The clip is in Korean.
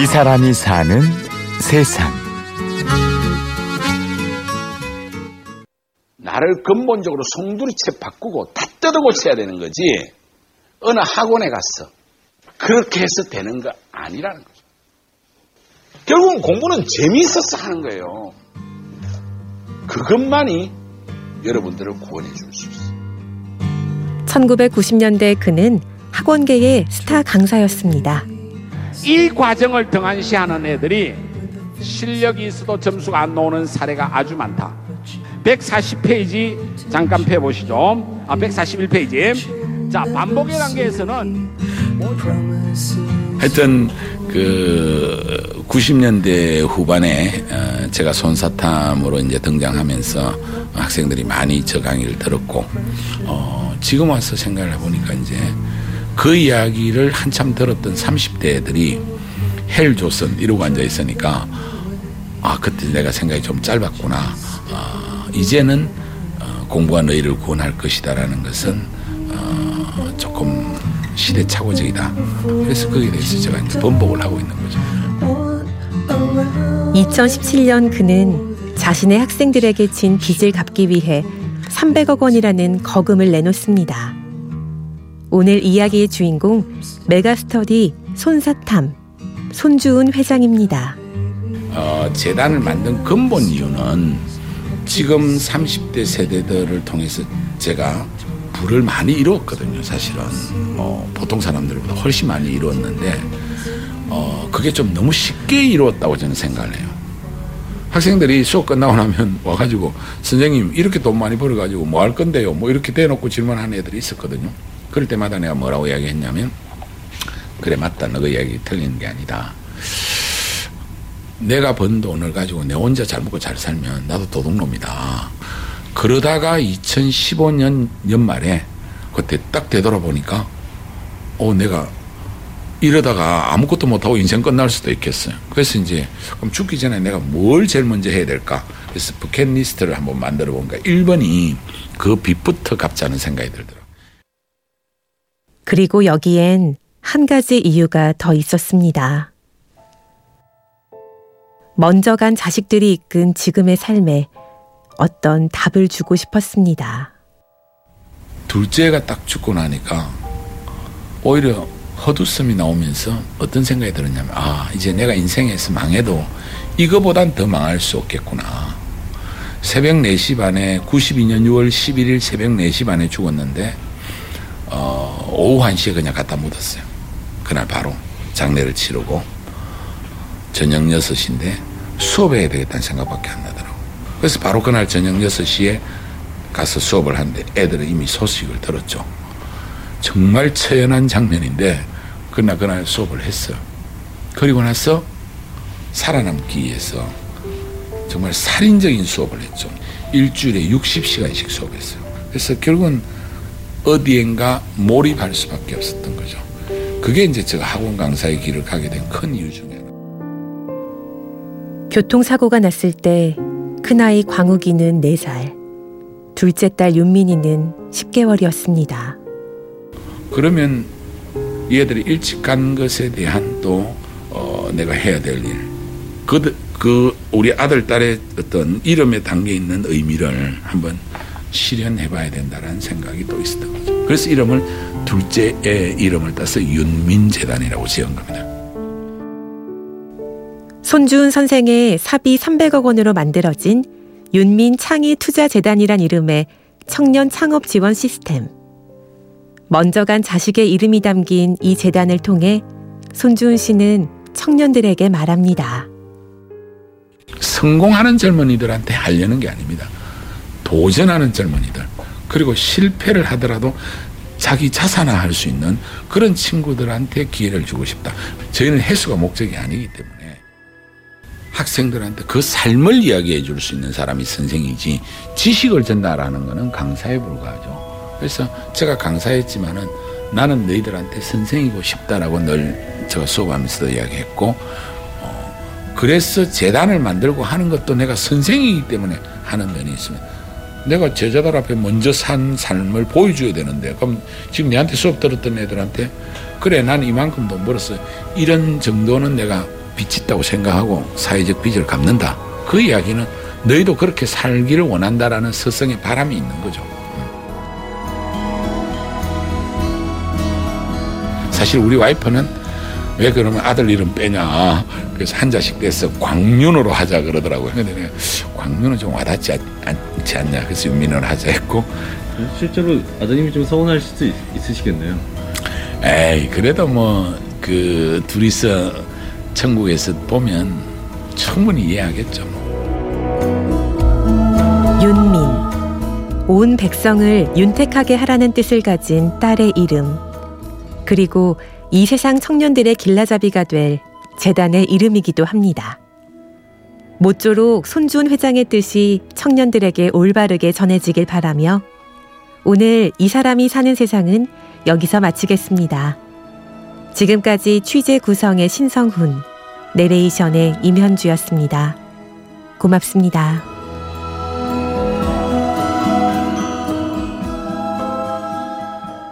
이 사람이 사는 세상. 나를 근본적으로 송두리째 바꾸고 다 뜯어 고쳐야 되는 거지. 어느 학원에 갔어. 그렇게 해서 되는 거 아니라는 거죠. 결국은 공부는 재미있어서 하는 거예요. 그것만이 여러분들을 구원해 줄 수 있어요. 1990년대 그는 학원계의 스타 강사였습니다. 이 과정을 등한시하는 애들이 실력이 있어도 점수가 안 나오는 사례가 아주 많다. 140페이지 잠깐 펴보시죠. 아, 141페이지. 자, 반복의 단계에서는 하여튼 그 90년대 후반에 어, 제가 손사탐으로 이제 등장하면서 학생들이 많이 저 강의를 들었고 어, 지금 와서 생각을 해보니까 이제 그 이야기를 한참 들었던 30대들이 헬 조선 이러고 앉아 있으니까 아 그때 내가 생각이 좀 짧았구나. 어, 이제는 어, 공부가 너희를 구원할 것이다라는 것은 어, 조금 시대착오적이다. 그래서 거기에 대해서 제가 이제 번복을 하고 있는 거죠. 2017년 그는 자신의 학생들에게 진 빚을 갚기 위해 300억 원이라는 거금을 내놓습니다. 오늘 이야기의 주인공 메가스터디 손사탐 손주은 회장입니다. 어, 재단을 만든 근본 이유는 지금 30대 세대들을 통해서 제가 부를 많이 이루었거든요, 사실은. 어, 보통 사람들보다 훨씬 많이 이루었는데, 어, 그게 좀 너무 쉽게 이루었다고 저는 생각을 해요. 학생들이 수업 끝나고 나면 와가지고, 선생님, 이렇게 돈 많이 벌어가지고 뭐 할 건데요? 뭐 이렇게 대놓고 질문하는 애들이 있었거든요. 그럴 때마다 내가 뭐라고 이야기했냐면, 그래, 맞다. 너그 이야기 틀리는 게 아니다. 내가 번 돈을 가지고 내 혼자 잘 먹고 잘 살면 나도 도둑놈이다. 그러다가 2015년 연말에 그때 딱 되돌아보니까 어 내가 이러다가 아무것도 못하고 인생 끝날 수도 있겠어요. 그래서 이제 그럼 죽기 전에 내가 뭘 제일 먼저 해야 될까? 그래서 버킷리스트를 한번 만들어 본가 1번이 그 빚부터 갚자는 생각이 들더라고요. 그리고 여기엔 한 가지 이유가 더 있었습니다. 먼저 간 자식들이 이끈 지금의 삶에 어떤 답을 주고 싶었습니다. 둘째가 딱 죽고 나니까 오히려 헛웃음이 나오면서 어떤 생각이 들었냐면 아 이제 내가 인생에서 망해도 이거보단 더 망할 수 없겠구나. 새벽 4시 반에 92년 6월 11일 새벽 4시 반에 죽었는데 어, 오후 1시에 그냥 갖다 묻었어요. 그날 바로 장례를 치르고 저녁 6시인데 수업해야 되겠다는 생각밖에 안 나더라고. 그래서 바로 그날 저녁 6시에 가서 수업을 하는데 애들은 이미 소식을 들었죠. 정말 처연한 장면인데 그날 그날 수업을 했어요. 그리고 나서 살아남기 위해서 정말 살인적인 수업을 했죠. 일주일에 60시간씩 수업했어요. 그래서 결국은 어디엔가 몰입할 수밖에 없었던 거죠. 그게 이제 제가 학원 강사의 길을 가게 된 큰 이유 중에 하나. 교통사고가 났을 때 큰아이 광욱이는 4살, 둘째 딸 윤민이는 10개월이었습니다. 그러면 얘들이 일찍 간 것에 대한 또 어, 내가 해야 될 일. 그, 그 우리 아들 딸의 어떤 이름에 담겨 있는 의미를 한번 실현해 봐야 된다는 생각이 또 있었던 거죠. 그래서 이름을 둘째의 이름을 따서 윤민재단이라고 지은 겁니다. 손주은 선생의 사비 300억 원으로 만들어진 윤민 창의 투자 재단이란 이름의 청년 창업 지원 시스템. 먼저 간 자식의 이름이 담긴 이 재단을 통해 손주은 씨는 청년들에게 말합니다. 성공하는 젊은이들한테 하려는 게 아닙니다. 도전하는 젊은이들. 그리고 실패를 하더라도 자기 자산화할 수 있는 그런 친구들한테 기회를 주고 싶다. 저희는 해수가 목적이 아니기 때문에 학생들한테 그 삶을 이야기해 줄 수 있는 사람이 선생이지 지식을 전달하는 것은 강사에 불과하죠. 그래서 제가 강사했지만은 나는 너희들한테 선생이고 싶다라고 늘 제가 수업하면서도 이야기했고 어, 그래서 재단을 만들고 하는 것도 내가 선생이기 때문에 하는 면이 있으면 내가 제자들 앞에 먼저 산 삶을 보여줘야 되는데 그럼 지금 내한테 수업 들었던 애들한테 그래 난 이만큼 돈 벌었어 이런 정도는 내가 빚 있다고 생각하고 사회적 빚을 갚는다. 그 이야기는 너희도 그렇게 살기를 원한다라는 스승의 바람이 있는 거죠. 사실 우리 와이프는 왜 그러면 아들 이름 빼냐. 그래서 한 자식 돼서 광윤으로 하자 그러더라고요. 근데 광윤은 좀 와닿지 않, 지 않냐. 그래서 윤민을 하자 했고. 실제로 아드님이 좀 서운할 수도 있, 있으시겠네요. 에이, 그래도 뭐, 그, 둘이서 천국에서 보면 충분히 이해하겠죠. 윤민. 온 백성을 윤택하게 하라는 뜻을 가진 딸의 이름. 그리고 이 세상 청년들의 길라잡이가 될 재단의 이름이기도 합니다. 모쪼록 손준 회장의 뜻이 청년들에게 올바르게 전해지길 바라며 오늘 이 사람이 사는 세상은 여기서 마치겠습니다. 지금까지 취재 구성의 신성훈, 내레이션의 임현주였습니다. 고맙습니다.